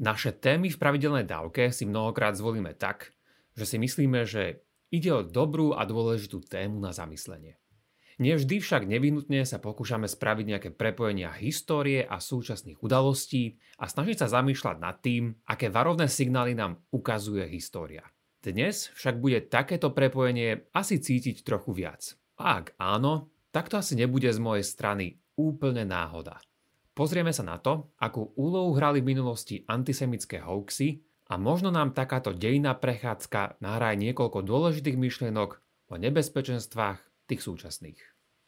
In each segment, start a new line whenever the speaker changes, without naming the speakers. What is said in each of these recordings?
Naše témy v pravidelnej dávke si mnohokrát zvolíme tak, že si myslíme, že ide o dobrú a dôležitú tému na zamyslenie. Nie vždy však nevyhnutne sa pokúšame spraviť nejaké prepojenia histórie a súčasných udalostí a snažiť sa zamýšľať nad tým, aké varovné signály nám ukazuje história. Dnes však bude takéto prepojenie asi cítiť trochu viac. A ak áno, tak to asi nebude z mojej strany úplne náhoda. Pozrieme sa na to, akú úlohu hrali v minulosti antisemické hoaxy a možno nám takáto dejná prechádzka nahraje niekoľko dôležitých myšlienok o nebezpečenstvách tých súčasných.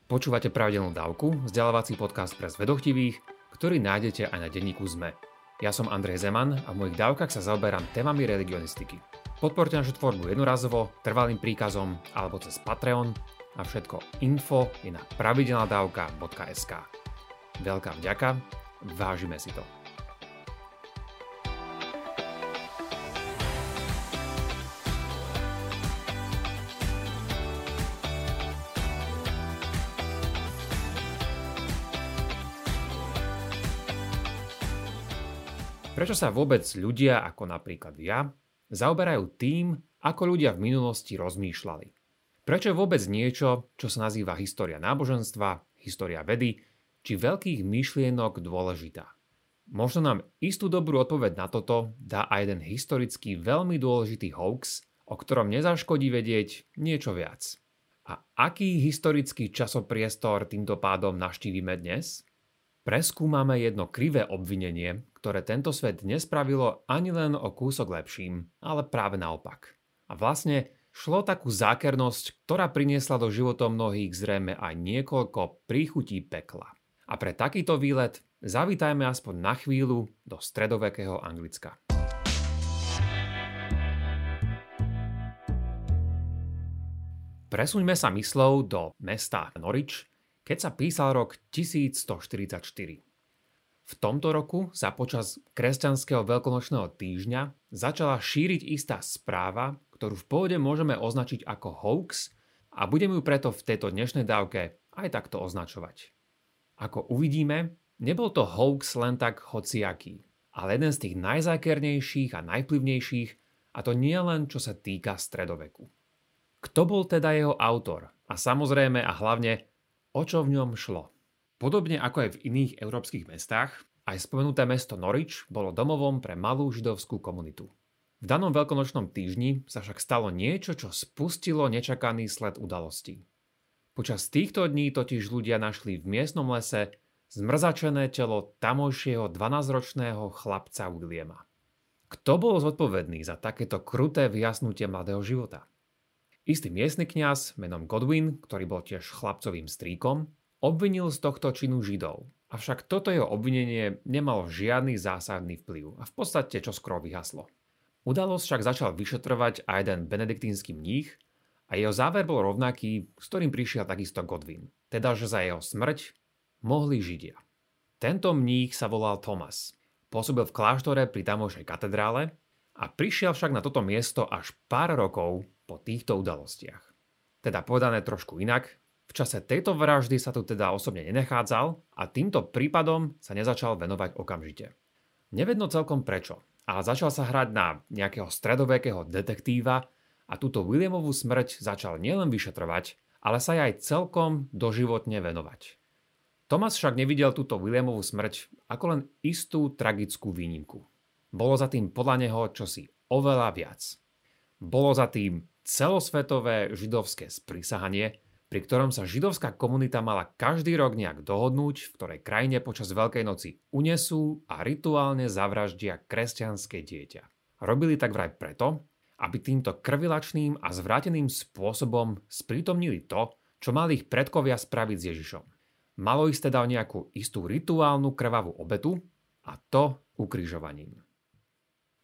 Počúvate pravidelnú dávku, vzdelávací podcast pre zvedochtivých, ktorý nájdete aj na denníku ZME. Ja som Andrej Zeman a v mojich dávkach sa zaoberám témami religionistiky. Podporte našu tvorbu jednorazovo, trvalým príkazom alebo cez Patreon a všetko info je na pravidelnadavka.sk. Veľká vďaka, vážime si to. Prečo sa vôbec ľudia, ako napríklad ja, zaoberajú tým, ako ľudia v minulosti rozmýšľali? Prečo vôbec niečo, čo sa nazýva história náboženstva, história vedy, či veľkých myšlienok dôležitá. Možno nám istú dobrú odpoveď na toto dá aj jeden historický veľmi dôležitý hoax, o ktorom nezaškodí vedieť niečo viac. A aký historický časopriestor týmto pádom naštívime dnes? Preskúmame jedno krivé obvinenie, ktoré tento svet nespravilo ani len o kúsok lepším, ale práve naopak. A vlastne šlo takú zákernosť, ktorá priniesla do životov mnohých zrejme aj niekoľko príchutí pekla. A pre takýto výlet zavítajme aspoň na chvíľu do stredovekého Anglicka. Presuňme sa myslou do mesta Norwich, keď sa písal rok 1144. V tomto roku sa počas kresťanského veľkonočného týždňa začala šíriť istá správa, ktorú v pôvode môžeme označiť ako hoax a budeme ju preto v tejto dnešnej dávke aj takto označovať. Ako uvidíme, nebol to hoax len tak hociaký, ale jeden z tých najzákernejších a najplivnejších, a to nie len čo sa týka stredoveku. Kto bol teda jeho autor? A samozrejme a hlavne, o čo v ňom šlo? Podobne ako aj v iných európskych mestách, aj spomenuté mesto Norwich bolo domovom pre malú židovskú komunitu. V danom veľkonočnom týždni sa však stalo niečo, čo spustilo nečakaný sled udalostí. Počas týchto dní totiž ľudia našli v miestnom lese zmrzačené telo tamojšieho 12-ročného chlapca Williama. Kto bol zodpovedný za takéto kruté vyjasnutie mladého života? Istý miestny kňaz menom Godwin, ktorý bol tiež chlapcovým strýkom, obvinil z tohto činu Židov. Avšak toto jeho obvinenie nemalo žiadny zásadný vplyv a v podstate čo skoro vyhaslo. Udalosť však začal vyšetrovať aj jeden benediktínsky mních, a jeho záver bol rovnaký, s ktorým prišiel takisto Godwin, teda že za jeho smrť mohli Židia. Tento mních sa volal Thomas. Pôsobil v kláštore pri tamojšej katedrále a prišiel však na toto miesto až pár rokov po týchto udalostiach. Teda povedané trošku inak, v čase tejto vraždy sa tu teda osobne nenechádzal a týmto prípadom sa nezačal venovať okamžite. Nevedno celkom prečo, ale začal sa hrať na nejakého stredovekého detektíva, a túto Williamovú smrť začal nielen vyšetrovať, ale sa aj celkom doživotne venovať. Thomas však nevidel túto Williamovú smrť ako len istú tragickú výnimku. Bolo za tým podľa neho čosi oveľa viac. Bolo za tým celosvetové židovské sprísahanie, pri ktorom sa židovská komunita mala každý rok nejak dohodnúť, v ktorej krajine počas Veľkej noci unesú a rituálne zavraždia kresťanské dieťa. Robili tak vraj preto, aby týmto krvilačným a zvráteným spôsobom sprítomnili to, čo mali ich predkovia spraviť s Ježišom. Malo ísť teda o nejakú istú rituálnu krvavú obetu a to ukrižovaním.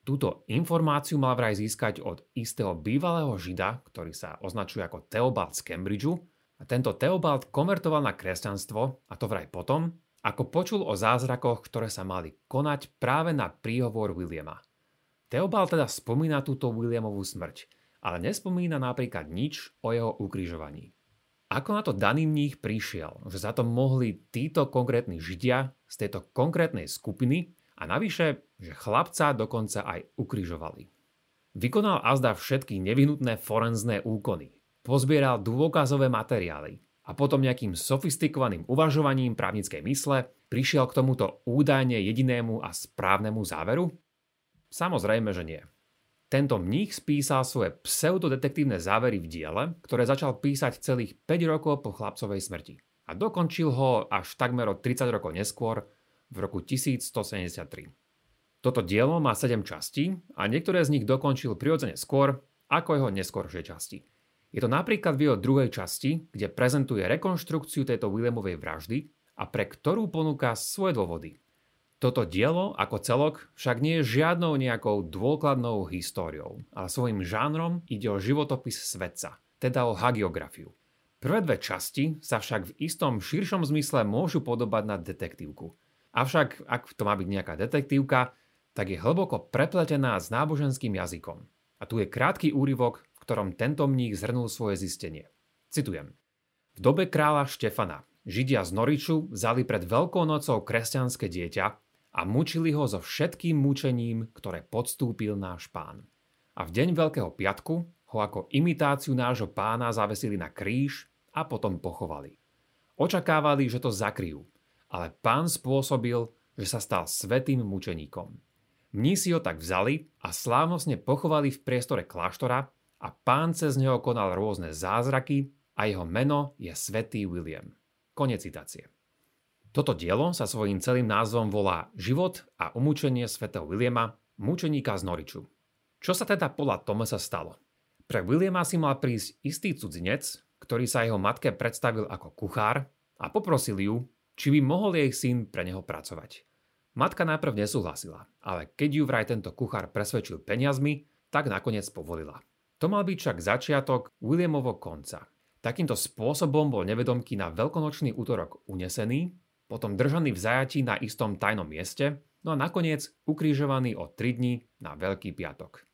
Túto informáciu mal vraj získať od istého bývalého žida, ktorý sa označuje ako Theobald z Cambridgeu a tento Theobald konvertoval na kresťanstvo a to vraj potom, ako počul o zázrakoch, ktoré sa mali konať práve na príhovor Williama – Teobal teda spomína túto Williamovú smrť, ale nespomína napríklad nič o jeho ukrižovaní. Ako na to daný mních prišiel, že za to mohli títo konkrétni židia z tejto konkrétnej skupiny A navyše, že chlapca dokonca aj ukrižovali. Vykonal azda všetky nevyhnutné forenzné úkony. Pozbieral dôkazové materiály a potom nejakým sofistikovaným uvažovaním právnickej mysle prišiel k tomuto údajne jedinému a správnemu záveru? Samozrejme, že nie. Tento mních spísal svoje pseudodetektívne závery v diele, ktoré začal písať celých 5 rokov po chlapcovej smrti. A dokončil ho až takmer 30 rokov neskôr, v roku 1173. Toto dielo má 7 častí a niektoré z nich dokončil prirodzene skôr ako jeho neskôršie časti. Je to napríklad v jeho druhej časti, kde prezentuje rekonštrukciu tejto Williamovej vraždy a pre ktorú ponúka svoje dôvody. Toto dielo ako celok však nie je žiadnou nejakou dôkladnou históriou, ale svojim žánrom ide o životopis svetca, teda o hagiografiu. Prvé dve časti sa však v istom širšom zmysle môžu podobať na detektívku. Avšak, ak to má byť nejaká detektívka, tak je hlboko prepletená s náboženským jazykom. A tu je krátky úryvok, v ktorom tento mních zhrnul svoje zistenie. Citujem. V dobe kráľa Štefana Židia z Noriču vzali pred Veľkou nocou kresťanské dieťa a mučili ho so všetkým mučením, ktoré podstúpil náš pán. A v deň Veľkého piatku ho ako imitáciu nášho pána zavesili na kríž a potom pochovali. Očakávali, že to zakryjú, ale pán spôsobil, že sa stal svetým mučeníkom. Mní si ho tak vzali a slávnostne pochovali v priestore kláštora a pán cez neho konal rôzne zázraky a jeho meno je Svetý William. Konec citácie. Toto dielo sa svojím celým názvom volá Život a umúčenie svätého Williama, mučeníka z Noriču. Čo sa teda podľa Thomasa stalo? Pre Williama si mal prísť istý cudzinec, ktorý sa jeho matke predstavil ako kuchár a poprosil ju, či by mohol jej syn pre neho pracovať. Matka najprv nesúhlasila, ale keď ju vraj tento kuchár presvedčil peniazmi, tak nakoniec povolila. To mal byť však začiatok Williamovho konca. Takýmto spôsobom bol nevedomky na veľkonočný útorok unesený potom držaný v zajatí na istom tajnom mieste, no a nakoniec ukrižovaný o 3 dní na Veľký piatok.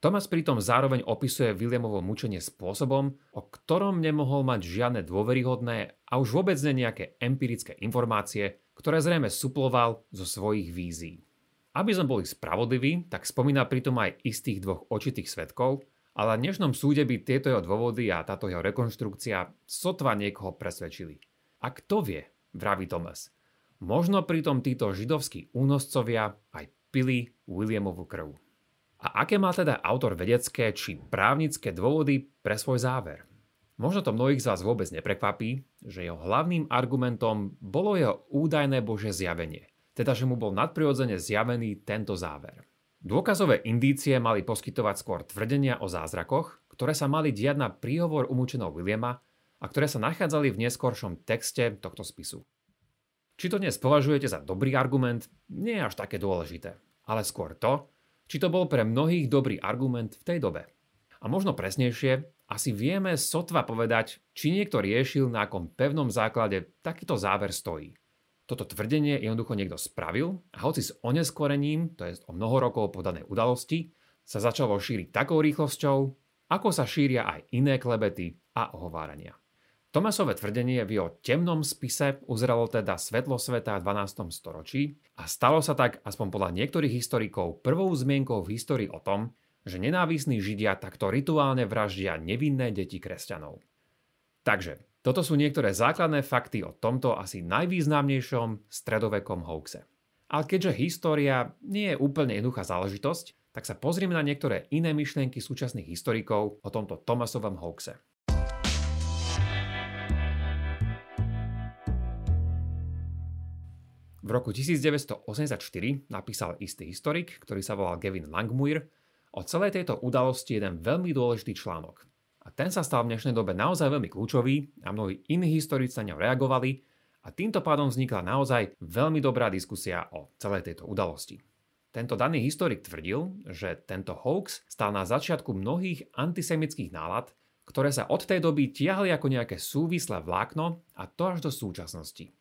Thomas pritom zároveň opisuje Williamovo mučenie spôsobom, o ktorom nemohol mať žiadne dôveryhodné a už vôbec nie nejaké empirické informácie, ktoré zrejme suploval zo svojich vízií. Aby sme boli spravodliví, tak spomína pritom aj istých dvoch očitých svetkov, ale v dnešnom súde by tieto jeho dôvody a táto jeho rekonštrukcia sotva niekoho presvedčili. A kto vie, vraví Thomas. Možno pritom títo židovskí únoscovia aj pili Williamovú krv. A aké má teda autor vedecké či právnické dôvody pre svoj záver? Možno to mnohých z vás vôbec neprekvapí, že jeho hlavným argumentom bolo jeho údajné bože zjavenie, teda že mu bol nadprirodzene zjavený tento záver. Dôkazové indície mali poskytovať skôr tvrdenia o zázrakoch, ktoré sa mali diať na príhovor umúčeného Williama a ktoré sa nachádzali v neskoršom texte tohto spisu. Či to dnes považujete za dobrý argument, nie je až také dôležité, ale skôr to, či to bol pre mnohých dobrý argument v tej dobe. A možno presnejšie, asi vieme sotva povedať, či niekto riešil, na akom pevnom základe takýto záver stojí. Toto tvrdenie jednoducho niekto spravil a hoci s oneskorením, to je o mnoho rokov podanej udalosti, sa začalo šíriť takou rýchlosťou, ako sa šíria aj iné klebety a ohovárania. Tomasové tvrdenie v jeho temnom spise uzrelo teda svetlo sveta v 12. storočí a stalo sa tak, aspoň podľa niektorých historikov, prvou zmienkou v histórii o tom, že nenávisní Židia takto rituálne vraždia nevinné deti kresťanov. Takže, toto sú niektoré základné fakty o tomto asi najvýznamnejšom stredovekom hoaxe. Ale keďže história nie je úplne jednoduchá záležitosť, tak sa pozrieme na niektoré iné myšlienky súčasných historikov o tomto Tomasovom hoaxe. V roku 1984 napísal istý historik, ktorý sa volal Gavin Langmuir, o celej tejto udalosti jeden veľmi dôležitý článok. A ten sa stal v dnešnej dobe naozaj veľmi kľúčový a mnohí iní historici na ňo reagovali a týmto pádom vznikla naozaj veľmi dobrá diskusia o celej tejto udalosti. Tento daný historik tvrdil, že tento hoax stal na začiatku mnohých antisemických nálad, ktoré sa od tej doby tiahli ako nejaké súvislé vlákno a to až do súčasnosti.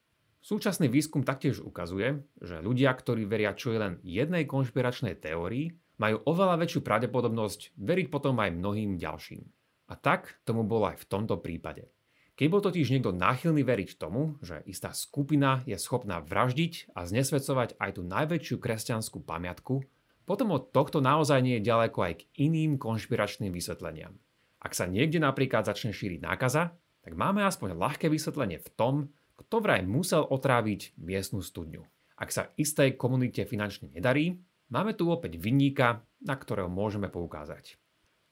Súčasný výskum taktiež ukazuje, že ľudia, ktorí veria čo je len jednej konšpiračnej teórii, majú oveľa väčšiu pravdepodobnosť veriť potom aj mnohým ďalším. A tak tomu bolo aj v tomto prípade. Keď bol totiž niekto náchylný veriť tomu, že istá skupina je schopná vraždiť a znesvedcovať aj tú najväčšiu kresťanskú pamiatku, potom od tohto naozaj nie je ďaleko aj k iným konšpiračným vysvetleniam. Ak sa niekde napríklad začne šíriť nákaza, tak máme aspoň ľahké vysvetlenie v tom, kto vraj musel otráviť miestnu studňu. Ak sa istej komunite finančne nedarí, máme tu opäť vinníka, na ktorého môžeme poukázať.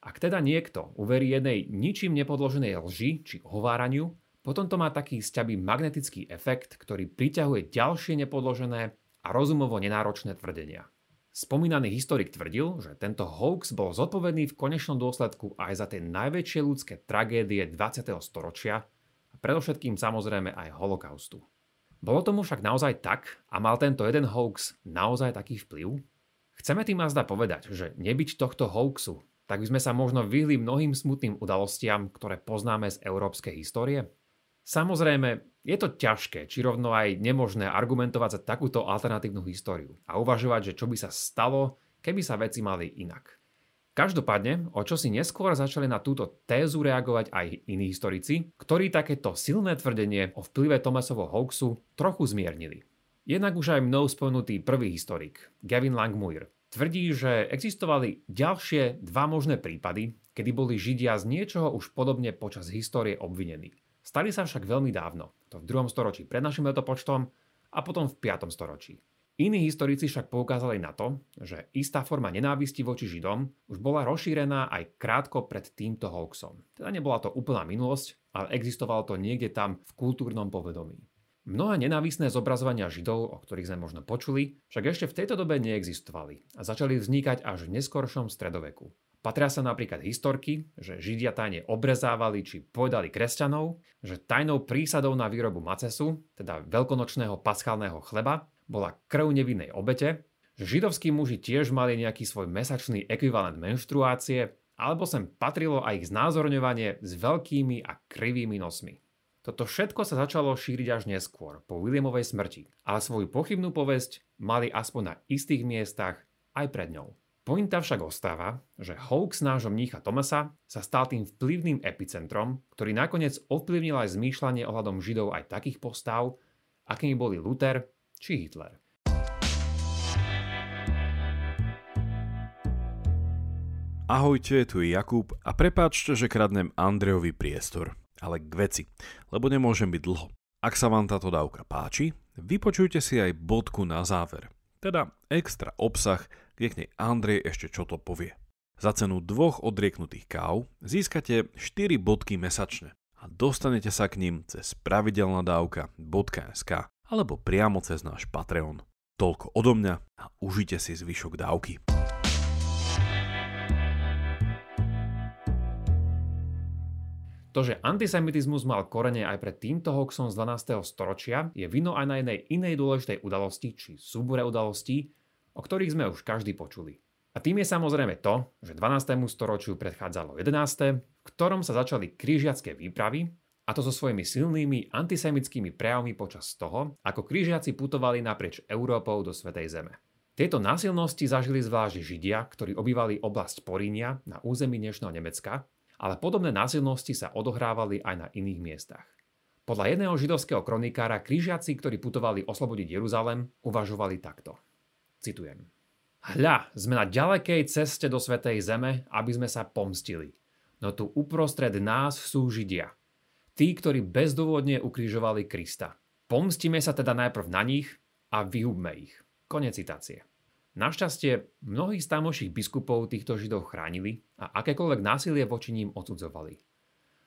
Ak teda niekto uverí jednej ničím nepodloženej lži či hováraniu, potom to má taký sťabý magnetický efekt, ktorý priťahuje ďalšie nepodložené a rozumovo nenáročné tvrdenia. Spomínaný historik tvrdil, že tento hoax bol zodpovedný v konečnom dôsledku aj za tie najväčšie ľudské tragédie 20. storočia predovšetkým samozrejme aj holokaustu. Bolo tomu však naozaj tak a mal tento jeden hoax naozaj taký vplyv? Chceme tým azda povedať, že nebyť tohto hoaxu, tak by sme sa možno vyhli mnohým smutným udalostiam, ktoré poznáme z európskej histórie? Samozrejme, je to ťažké, či rovno aj nemožné argumentovať za takúto alternatívnu históriu a uvažovať, že čo by sa stalo, keby sa veci mali inak. Každopádne, o čo si neskôr začali na túto tézu reagovať aj iní historici, ktorí takéto silné tvrdenie o vplyve Thomasovho hoaxu trochu zmiernili. Jednak už aj mnou spomenutý prvý historik, Gavin Langmuir, tvrdí, že existovali ďalšie dva možné prípady, kedy boli Židia z niečoho už podobne počas histórie obvinení. Stali sa však veľmi dávno, to v 2. storočí pred našim letopočtom a potom v 5. storočí. Iní historici však poukázali na to, že istá forma nenávisti voči Židom už bola rozšírená aj krátko pred týmto hoaxom. Teda nebola to úplná minulosť, ale existovalo to niekde tam v kultúrnom povedomí. Mnohé nenávisné zobrazovania Židov, o ktorých sme možno počuli, však ešte v tejto dobe neexistovali a začali vznikať až v neskoršom stredoveku. Patria sa napríklad historky, že Židia tajne obrezávali či povedali kresťanov, že tajnou prísadou na výrobu macesu, teda veľkonočného paschálneho chleba, bola krv nevinnej obete, že židovskí muži tiež mali nejaký svoj mesačný ekvivalent menštruácie, alebo sem patrilo aj ich znázorňovanie s veľkými a krivými nosmi. Toto všetko sa začalo šíriť až neskôr, po Williamovej smrti, ale svoju pochybnú povesť mali aspoň na istých miestach aj pred ňou. Pointa však ostáva, že hoax nášho mnícha Tomasa sa stal tým vplyvným epicentrom, ktorý nakoniec ovplyvnil aj zmýšľanie ohľadom Židov aj takých postav, akými boli Luther či Hitler.
Ahojte, tu je Jakub a prepáčte, že kradnem Andrejovi priestor, ale k veci, lebo nemôžem byť dlho. Ak sa vám táto dávka páči, vypočujte si aj bodku na záver, teda extra obsah, kde k nej Andrej ešte čo to povie. Za cenu dvoch odrieknutých káv získate 4 bodky mesačne a dostanete sa k ním cez pravidelnadavka.sk alebo priamo cez náš Patreon. Toľko odo mňa a užite si zvyšok dávky.
To, že antisemitizmus mal korene aj pred týmto hoaxom z 12. storočia, je vino aj na jednej inej dôležitej udalosti, či súbore udalostí, o ktorých sme už každý počuli. A tým je samozrejme to, že 12. storočiu predchádzalo 11., v ktorom sa začali krížiacké výpravy, a to so svojimi silnými antisemickými prejavmi počas toho, ako krížiaci putovali naprieč Európou do Svetej Zeme. Tieto násilnosti zažili zvlášť Židia, ktorí obývali oblasť Porínia na území dnešného Nemecka, ale podobné násilnosti sa odohrávali aj na iných miestach. Podľa jedného židovského kronikára krížiaci, ktorí putovali oslobodiť Jeruzalem, uvažovali takto. Citujem. Hľa, sme na ďalekej ceste do Svetej Zeme, aby sme sa pomstili. No tu uprostred nás sú Židia. Tí, ktorí bezdôvodne ukrižovali Krista. Pomstíme sa teda najprv na nich a vyhubme ich. Konec citácie. Našťastie, mnohí z tamoších biskupov týchto židov chránili a akékoľvek násilie voči ním odsudzovali.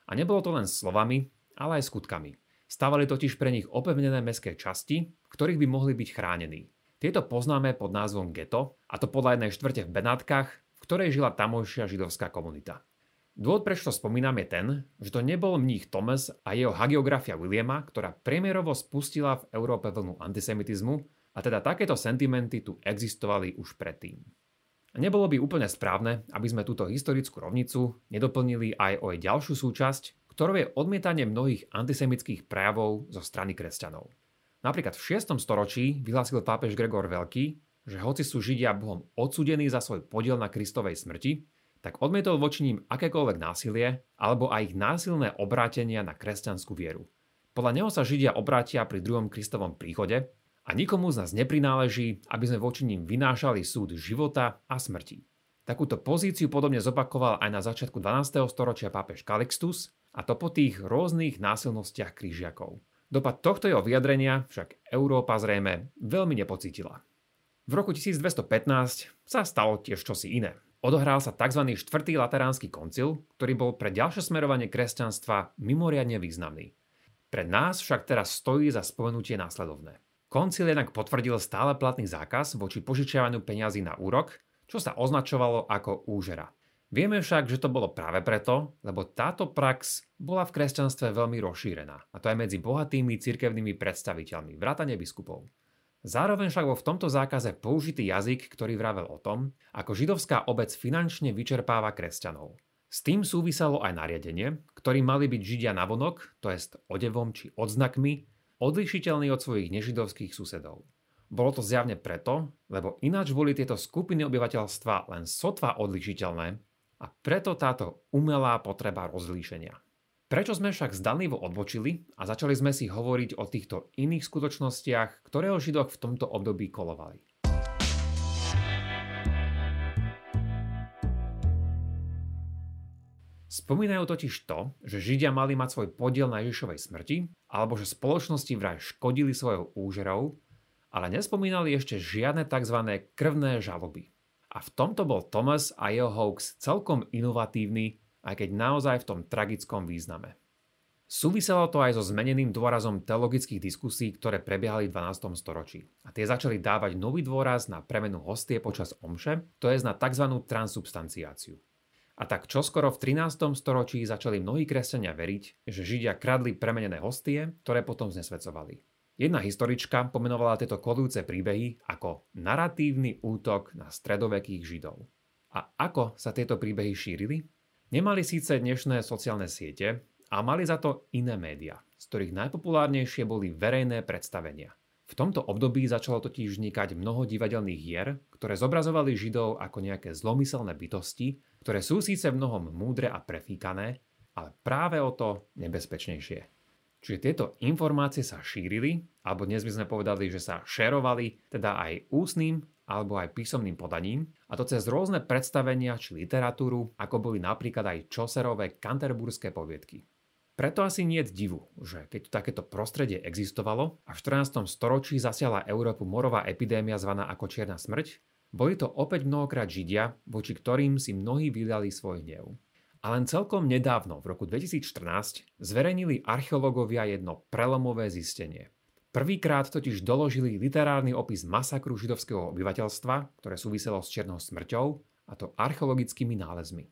A nebolo to len slovami, ale aj skutkami. Stávali totiž pre nich opevnené mestské časti, ktorých by mohli byť chránení. Tieto poznáme pod názvom geto, a to podľa jednej štvrte v Benátkach, v ktorej žila tamojšia židovská komunita. Dôvod, prečo to spomínam, je ten, že to nebol mních Thomas a jeho hagiografia Williama, ktorá premiérovo spustila v Európe vlnu antisemitizmu, a teda takéto sentimenty tu existovali už predtým. A nebolo by úplne správne, aby sme túto historickú rovnicu nedoplnili aj o jej ďalšiu súčasť, ktorou je odmietanie mnohých antisemických prejavov zo strany kresťanov. Napríklad v 6. storočí vyhlásil pápež Gregor Veľký, že hoci sú Židia Bohom odsudení za svoj podiel na Kristovej smrti, tak odmietol voči ním akékoľvek násilie alebo aj ich násilné obrátenia na kresťanskú vieru. Podľa neho sa Židia obrátia pri druhom Kristovom príchode a nikomu z nás neprináleží, aby sme voči ním vynášali súd života a smrti. Takúto pozíciu podobne zopakoval aj na začiatku 12. storočia pápež Calixtus a to po tých rôznych násilnostiach krížiakov. Dopad tohto jeho vyjadrenia však Európa zrejme veľmi nepocítila. V roku 1215 sa stalo tiež čosi iné odohral sa tzv. štvrtý lateránsky koncil, ktorý bol pre ďalšie smerovanie kresťanstva mimoriadne významný. Pre nás však teraz stojí za spomenutie následovné. Koncil jednak potvrdil stále platný zákaz voči požičiavaniu peňazí na úrok, čo sa označovalo ako úžera. Vieme však, že to bolo práve preto, lebo táto prax bola v kresťanstve veľmi rozšírená, a to aj medzi bohatými cirkevnými predstaviteľmi, vrátane biskupov. Zároveň však bol v tomto zákaze použitý jazyk, ktorý vravel o tom, ako židovská obec finančne vyčerpáva kresťanov. S tým súviselo aj nariadenie, ktorým mali byť Židia navonok, to jest odevom či odznakmi, odlišiteľní od svojich nežidovských susedov. Bolo to zjavne preto, lebo ináč boli tieto skupiny obyvateľstva len sotva odlišiteľné a preto táto umelá potreba rozlíšenia. Prečo sme však zdanlivo odbočili a začali sme si hovoriť o týchto iných skutočnostiach, ktoré o Židoch v tomto období kolovali? Spomínajú totiž to, že Židia mali mať svoj podiel na Ježišovej smrti, alebo že spoločnosti vraj škodili svojou úžerou, ale nespomínali ešte žiadne tzv. krvné žaloby. A v tomto bol Thomas a jeho hoax celkom inovatívny aj keď naozaj v tom tragickom význame. Súviselo to aj so zmeneným dôrazom teologických diskusí, ktoré prebiehali v 12. storočí. A tie začali dávať nový dôraz na premenu hostie počas omše, to je na tzv. transubstanciáciu. A tak čoskoro v 13. storočí začali mnohí kresťania veriť, že Židia kradli premenené hostie, ktoré potom znesvedcovali. Jedna historička pomenovala tieto kodujúce príbehy ako naratívny útok na stredovekých Židov. A ako sa tieto príbehy šírili? Nemali síce dnešné sociálne siete a mali za to iné médiá, z ktorých najpopulárnejšie boli verejné predstavenia. V tomto období začalo totiž vznikať mnoho divadelných hier, ktoré zobrazovali Židov ako nejaké zlomyselné bytosti, ktoré sú síce mnohom múdre a prefíkané, ale práve o to nebezpečnejšie. Čiže tieto informácie sa šírili, alebo dnes by sme povedali, že sa šerovali, teda aj ústnym alebo aj písomným podaním, a to cez rôzne predstavenia či literatúru, ako boli napríklad aj Čoserové kanterburské poviedky. Preto asi nie je divu, že keď takéto prostredie existovalo a v 14. storočí zasiala Európu morová epidémia zvaná ako Čierna smrť, boli to opäť mnohokrát Židia, voči ktorým si mnohí vydali svoj hnev. A len celkom nedávno, v roku 2014, zverejnili archeológovia jedno prelomové zistenie – Prvýkrát totiž doložili literárny opis masakru židovského obyvateľstva, ktoré súviselo s černou smrťou, a to archeologickými nálezmi.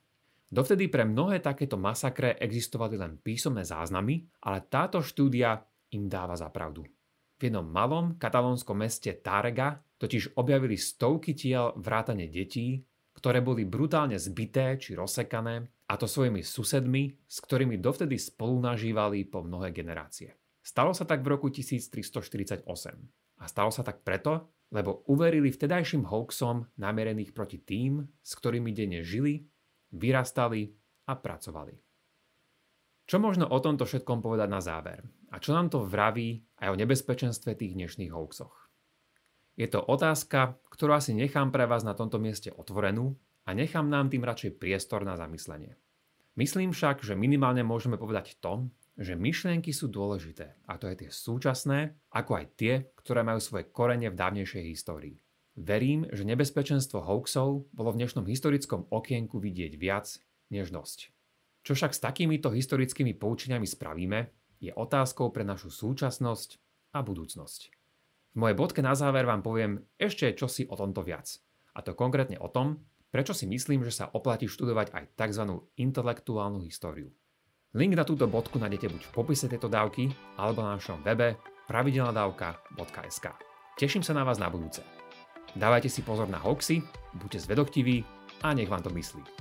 Dovtedy pre mnohé takéto masakre existovali len písomné záznamy, ale táto štúdia im dáva za pravdu. V jednom malom katalónskom meste Tárega totiž objavili stovky tiel vrátane detí, ktoré boli brutálne zbité či rozsekané, a to svojimi susedmi, s ktorými dovtedy spolu nažívali po mnohé generácie. Stalo sa tak v roku 1348. A stalo sa tak preto, lebo uverili vtedajším hoaxom namierených proti tým, s ktorými denne žili, vyrastali a pracovali. Čo možno o tomto všetkom povedať na záver? A čo nám to vraví aj o nebezpečenstve tých dnešných hoaxoch? Je to otázka, ktorú asi nechám pre vás na tomto mieste otvorenú a nechám nám tým radšej priestor na zamyslenie. Myslím však, že minimálne môžeme povedať to, že myšlienky sú dôležité, a to aj tie súčasné, ako aj tie, ktoré majú svoje korene v dávnejšej histórii. Verím, že nebezpečenstvo hoaxov bolo v dnešnom historickom okienku vidieť viac než dosť. Čo však s takýmito historickými poučeniami spravíme, je otázkou pre našu súčasnosť a budúcnosť. V mojej bodke na záver vám poviem ešte čosi o tomto viac. A to konkrétne o tom, prečo si myslím, že sa oplatí študovať aj tzv. intelektuálnu históriu. Link na túto bodku nájdete buď v popise tejto dávky, alebo na našom webe pravidelnadavka.sk. Teším sa na vás na budúce. Dávajte si pozor na hoxy, buďte zvedoktiví a nech vám to myslí.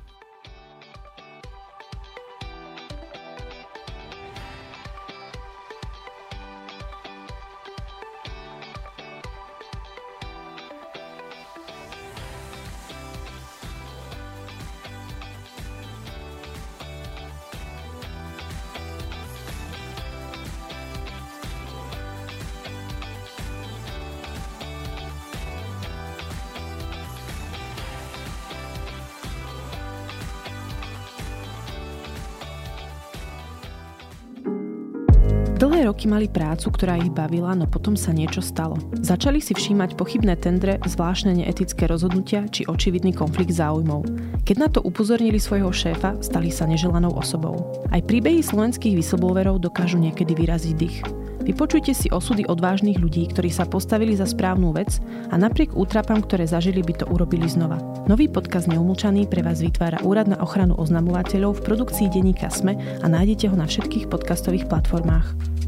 Dlhé roky mali prácu, ktorá ich bavila, no potom sa niečo stalo. Začali si všímať pochybné tendre, zvláštne neetické rozhodnutia či očividný konflikt záujmov. Keď na to upozornili svojho šéfa, stali sa neželanou osobou. Aj príbehy slovenských whistleblowerov dokážu niekedy vyraziť dých. Vypočujte si osudy odvážnych ľudí, ktorí sa postavili za správnu vec a napriek útrapám, ktoré zažili, by to urobili znova. Nový podcast Neumlčaný pre vás vytvára Úrad na ochranu oznamovateľov v produkcii denníka SME a nájdete ho na všetkých podcastových platformách.